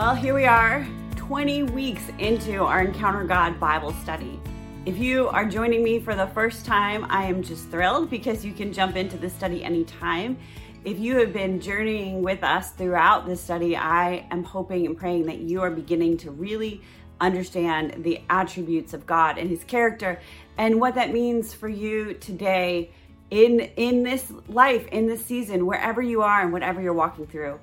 Well, here we are, 20 weeks into our Encounter God Bible study. If you are joining me for the first time, I am just thrilled because you can jump into the study anytime. If you have been journeying with us throughout this study, I am hoping and praying that you are beginning to really understand the attributes of God and his character and what that means for you today in in this life, in this season, wherever you are and whatever you're walking through.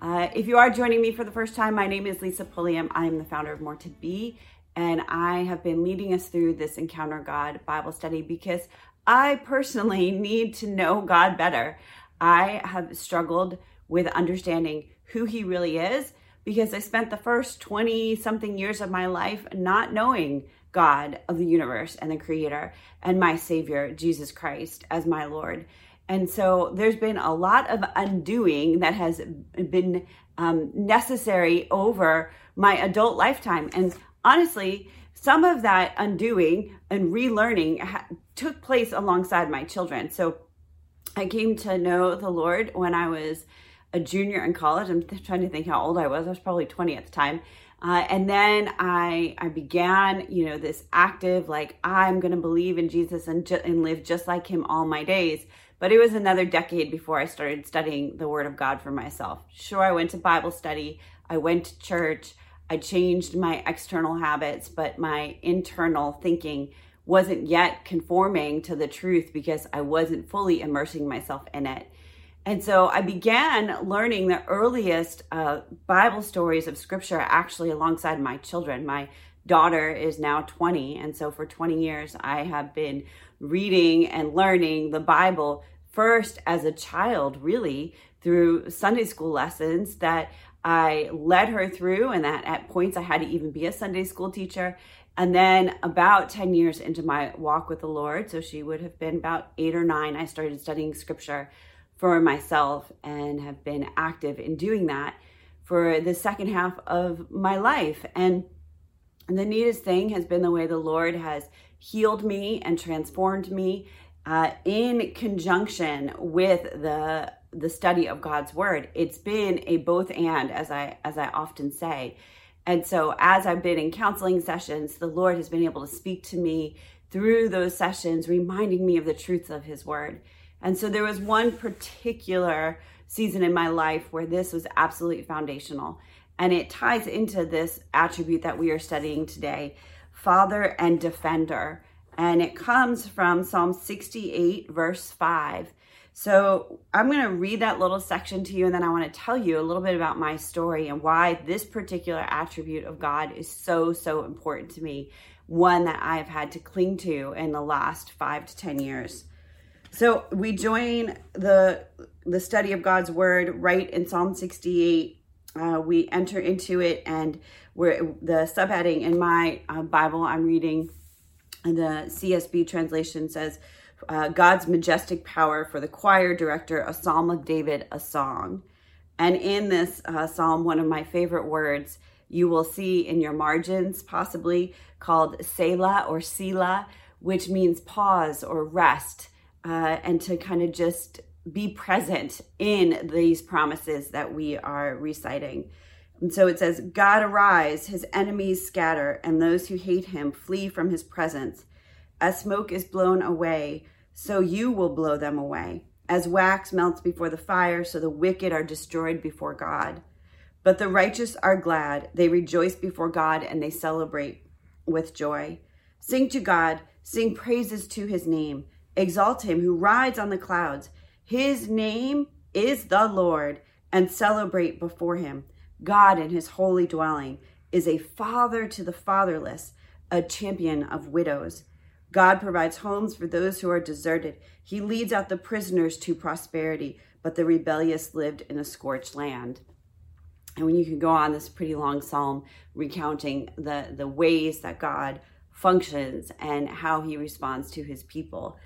Uh, if you are joining me for the first time, my name is Lisa Pulliam. I am the founder of More to Be, and I have been leading us through this Encounter God Bible study because I personally need to know God better. I have struggled with understanding who He really is because I spent the first 20 something years of my life not knowing God of the universe and the Creator and my Savior, Jesus Christ, as my Lord. And so there's been a lot of undoing that has been um, necessary over my adult lifetime. And honestly, some of that undoing and relearning ha- took place alongside my children. So I came to know the Lord when I was a junior in college. I'm trying to think how old I was. I was probably 20 at the time. Uh, and then I I began, you know, this active like I'm going to believe in Jesus and ju- and live just like Him all my days. But it was another decade before I started studying the Word of God for myself. Sure, I went to Bible study. I went to church. I changed my external habits, but my internal thinking wasn't yet conforming to the truth because I wasn't fully immersing myself in it. And so I began learning the earliest uh, Bible stories of scripture actually alongside my children. My daughter is now 20. And so for 20 years, I have been reading and learning the Bible first as a child, really, through Sunday school lessons that I led her through, and that at points I had to even be a Sunday school teacher. And then about 10 years into my walk with the Lord, so she would have been about eight or nine, I started studying scripture for myself and have been active in doing that for the second half of my life. And the neatest thing has been the way the Lord has healed me and transformed me uh, in conjunction with the the study of God's word. It's been a both and, as I as I often say. And so, as I've been in counseling sessions, the Lord has been able to speak to me through those sessions, reminding me of the truths of His Word. And so, there was one particular season in my life where this was absolutely foundational. And it ties into this attribute that we are studying today Father and Defender. And it comes from Psalm 68, verse 5. So I'm going to read that little section to you, and then I want to tell you a little bit about my story and why this particular attribute of God is so, so important to me. One that I've had to cling to in the last five to 10 years. So we join the the study of God's word right in Psalm 68. Uh, we enter into it, and we're the subheading in my uh, Bible I'm reading. The CSB translation says uh, God's majestic power for the choir director, a psalm of David, a song. And in this uh, psalm, one of my favorite words you will see in your margins, possibly called Selah or Selah, which means pause or rest, uh, and to kind of just be present in these promises that we are reciting. And so it says, God arise, his enemies scatter, and those who hate him flee from his presence. As smoke is blown away, so you will blow them away. As wax melts before the fire, so the wicked are destroyed before God. But the righteous are glad. They rejoice before God and they celebrate with joy. Sing to God, sing praises to his name. Exalt him who rides on the clouds. His name is the Lord, and celebrate before him. God in his holy dwelling is a father to the fatherless, a champion of widows. God provides homes for those who are deserted. He leads out the prisoners to prosperity, but the rebellious lived in a scorched land. And when you can go on this pretty long psalm recounting the, the ways that God functions and how he responds to his people.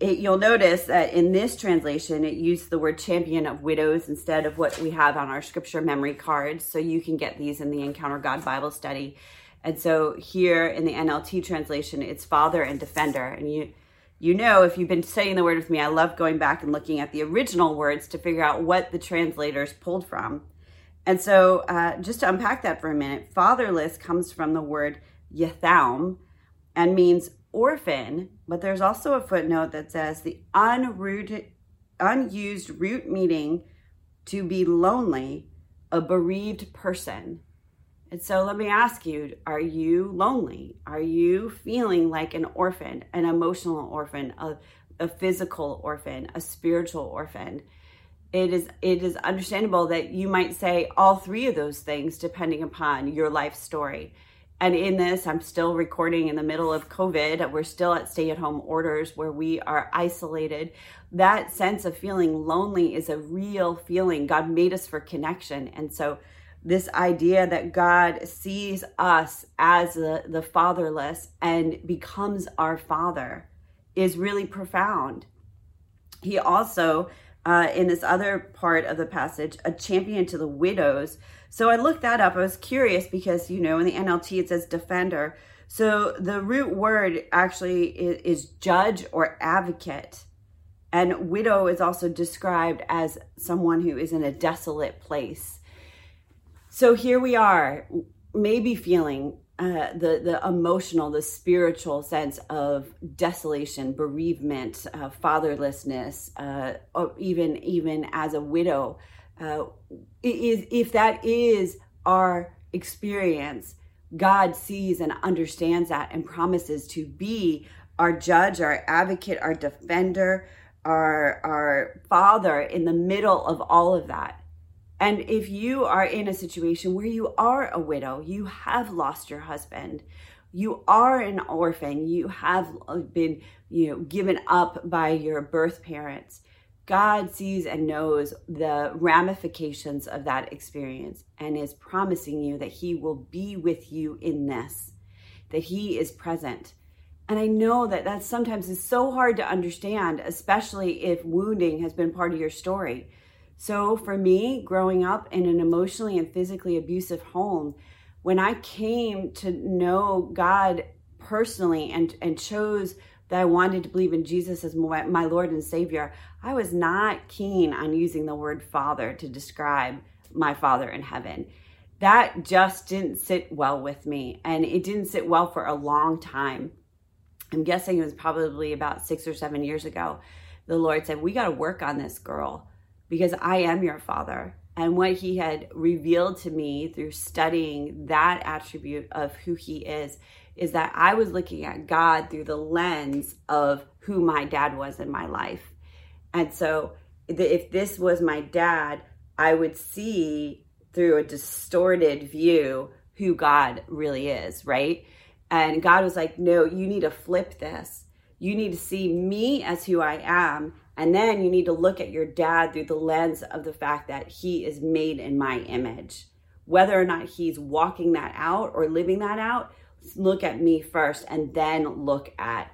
It, you'll notice that in this translation, it used the word champion of widows instead of what we have on our scripture memory cards. So you can get these in the Encounter God Bible study. And so here in the NLT translation, it's father and defender. And you, you know, if you've been studying the word with me, I love going back and looking at the original words to figure out what the translators pulled from. And so, uh, just to unpack that for a minute, fatherless comes from the word yathaum and means orphan, but there's also a footnote that says the unrooted, unused root meaning to be lonely, a bereaved person. And so let me ask you are you lonely? Are you feeling like an orphan, an emotional orphan, a, a physical orphan, a spiritual orphan? It is it is understandable that you might say all three of those things depending upon your life story. And in this, I'm still recording in the middle of COVID. We're still at stay at home orders where we are isolated. That sense of feeling lonely is a real feeling. God made us for connection. And so, this idea that God sees us as the, the fatherless and becomes our father is really profound. He also, uh, in this other part of the passage, a champion to the widows so I looked that up. I was curious because, you know, in the NLT it says defender. So the root word actually is, is judge or advocate. And widow is also described as someone who is in a desolate place. So here we are, maybe feeling uh, the the emotional, the spiritual sense of desolation, bereavement, uh, fatherlessness, uh, or even even as a widow, uh, is if that is our experience, God sees and understands that and promises to be our judge, our advocate, our defender, our our father in the middle of all of that. And if you are in a situation where you are a widow, you have lost your husband, you are an orphan, you have been, you know, given up by your birth parents, God sees and knows the ramifications of that experience and is promising you that He will be with you in this, that He is present. And I know that that sometimes is so hard to understand, especially if wounding has been part of your story. So for me, growing up in an emotionally and physically abusive home, when I came to know God personally and, and chose that I wanted to believe in Jesus as my Lord and Savior, I was not keen on using the word Father to describe my Father in heaven. That just didn't sit well with me, and it didn't sit well for a long time. I'm guessing it was probably about six or seven years ago. The Lord said, We got to work on this girl because I am your Father. And what He had revealed to me through studying that attribute of who He is is that I was looking at God through the lens of who my dad was in my life. And so if this was my dad, I would see through a distorted view who God really is, right? And God was like, no, you need to flip this. You need to see me as who I am. And then you need to look at your dad through the lens of the fact that he is made in my image. Whether or not he's walking that out or living that out, look at me first and then look at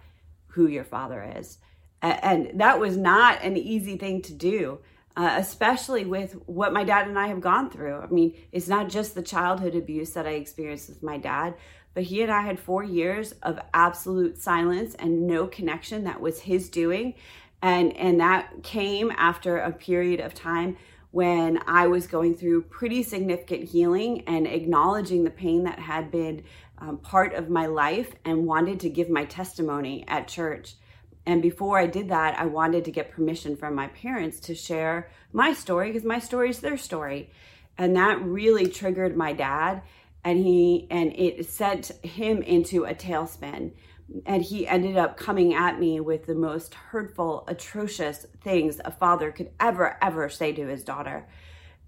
who your father is. And that was not an easy thing to do, uh, especially with what my dad and I have gone through. I mean, it's not just the childhood abuse that I experienced with my dad, but he and I had four years of absolute silence and no connection that was his doing. And, and that came after a period of time when I was going through pretty significant healing and acknowledging the pain that had been um, part of my life and wanted to give my testimony at church. And before I did that, I wanted to get permission from my parents to share my story because my story is their story. And that really triggered my dad and he and it sent him into a tailspin and he ended up coming at me with the most hurtful atrocious things a father could ever ever say to his daughter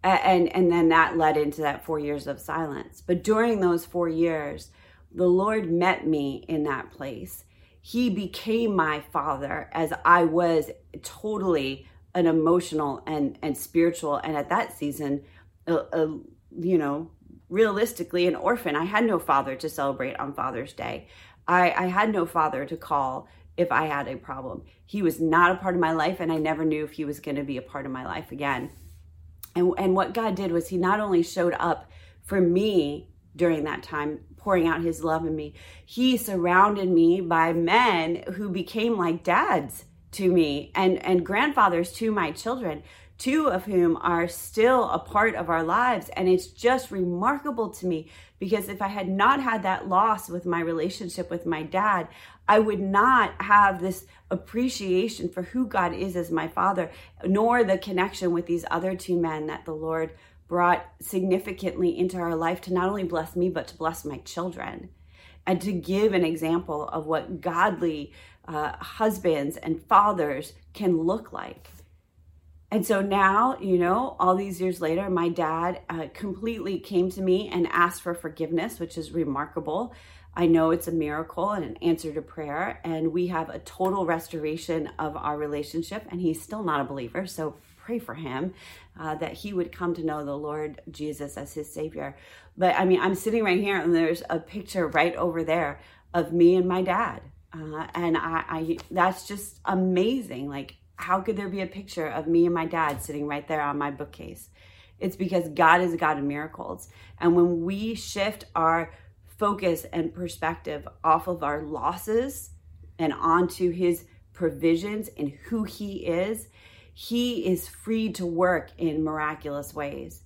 and and then that led into that 4 years of silence but during those 4 years the lord met me in that place he became my father as i was totally an emotional and and spiritual and at that season a, a you know realistically an orphan i had no father to celebrate on father's day I, I had no father to call if I had a problem. He was not a part of my life, and I never knew if he was going to be a part of my life again. And, and what God did was He not only showed up for me during that time, pouring out His love in me, He surrounded me by men who became like dads to me and, and grandfathers to my children two of whom are still a part of our lives. And it's just remarkable to me because if I had not had that loss with my relationship with my dad, I would not have this appreciation for who God is as my father, nor the connection with these other two men that the Lord brought significantly into our life to not only bless me, but to bless my children and to give an example of what godly uh, husbands and fathers can look like. And so now, you know, all these years later, my dad uh, completely came to me and asked for forgiveness, which is remarkable. I know it's a miracle and an answer to prayer, and we have a total restoration of our relationship. And he's still not a believer, so pray for him uh, that he would come to know the Lord Jesus as his Savior. But I mean, I'm sitting right here, and there's a picture right over there of me and my dad, uh, and I, I that's just amazing. Like how could there be a picture of me and my dad sitting right there on my bookcase? It's because God is a God of miracles. And when we shift our focus and perspective off of our losses and onto his provisions and who he is, he is free to work in miraculous ways.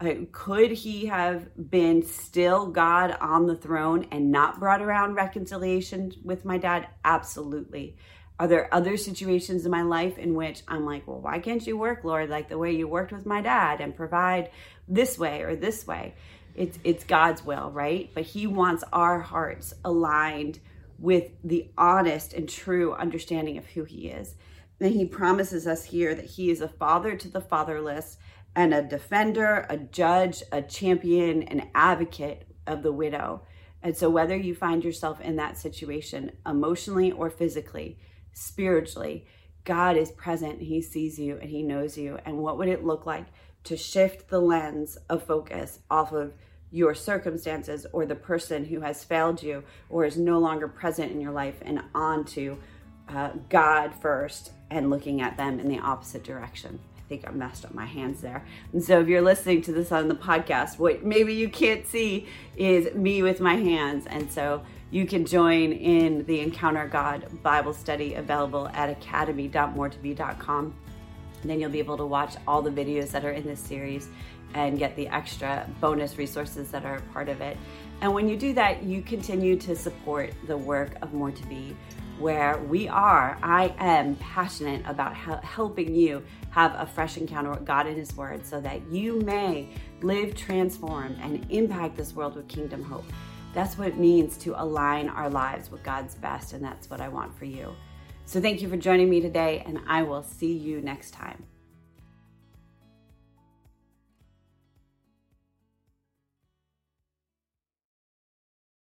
Uh, could he have been still God on the throne and not brought around reconciliation with my dad? Absolutely. Are there other situations in my life in which I'm like, well, why can't you work, Lord, like the way you worked with my dad and provide this way or this way? It's it's God's will, right? But he wants our hearts aligned with the honest and true understanding of who he is. And he promises us here that he is a father to the fatherless and a defender, a judge, a champion, an advocate of the widow. And so, whether you find yourself in that situation emotionally or physically, spiritually, God is present. He sees you and He knows you. And what would it look like to shift the lens of focus off of your circumstances or the person who has failed you or is no longer present in your life and onto uh, God first and looking at them in the opposite direction? I think I messed up my hands there. And so if you're listening to this on the podcast, what maybe you can't see is me with my hands. And so you can join in the Encounter God Bible study available at academy.moretobe.com. Then you'll be able to watch all the videos that are in this series and get the extra bonus resources that are part of it. And when you do that, you continue to support the work of More to Be, where we are, I am passionate about helping you have a fresh encounter with God and His Word so that you may live transformed and impact this world with kingdom hope. That's what it means to align our lives with God's best, and that's what I want for you. So, thank you for joining me today, and I will see you next time.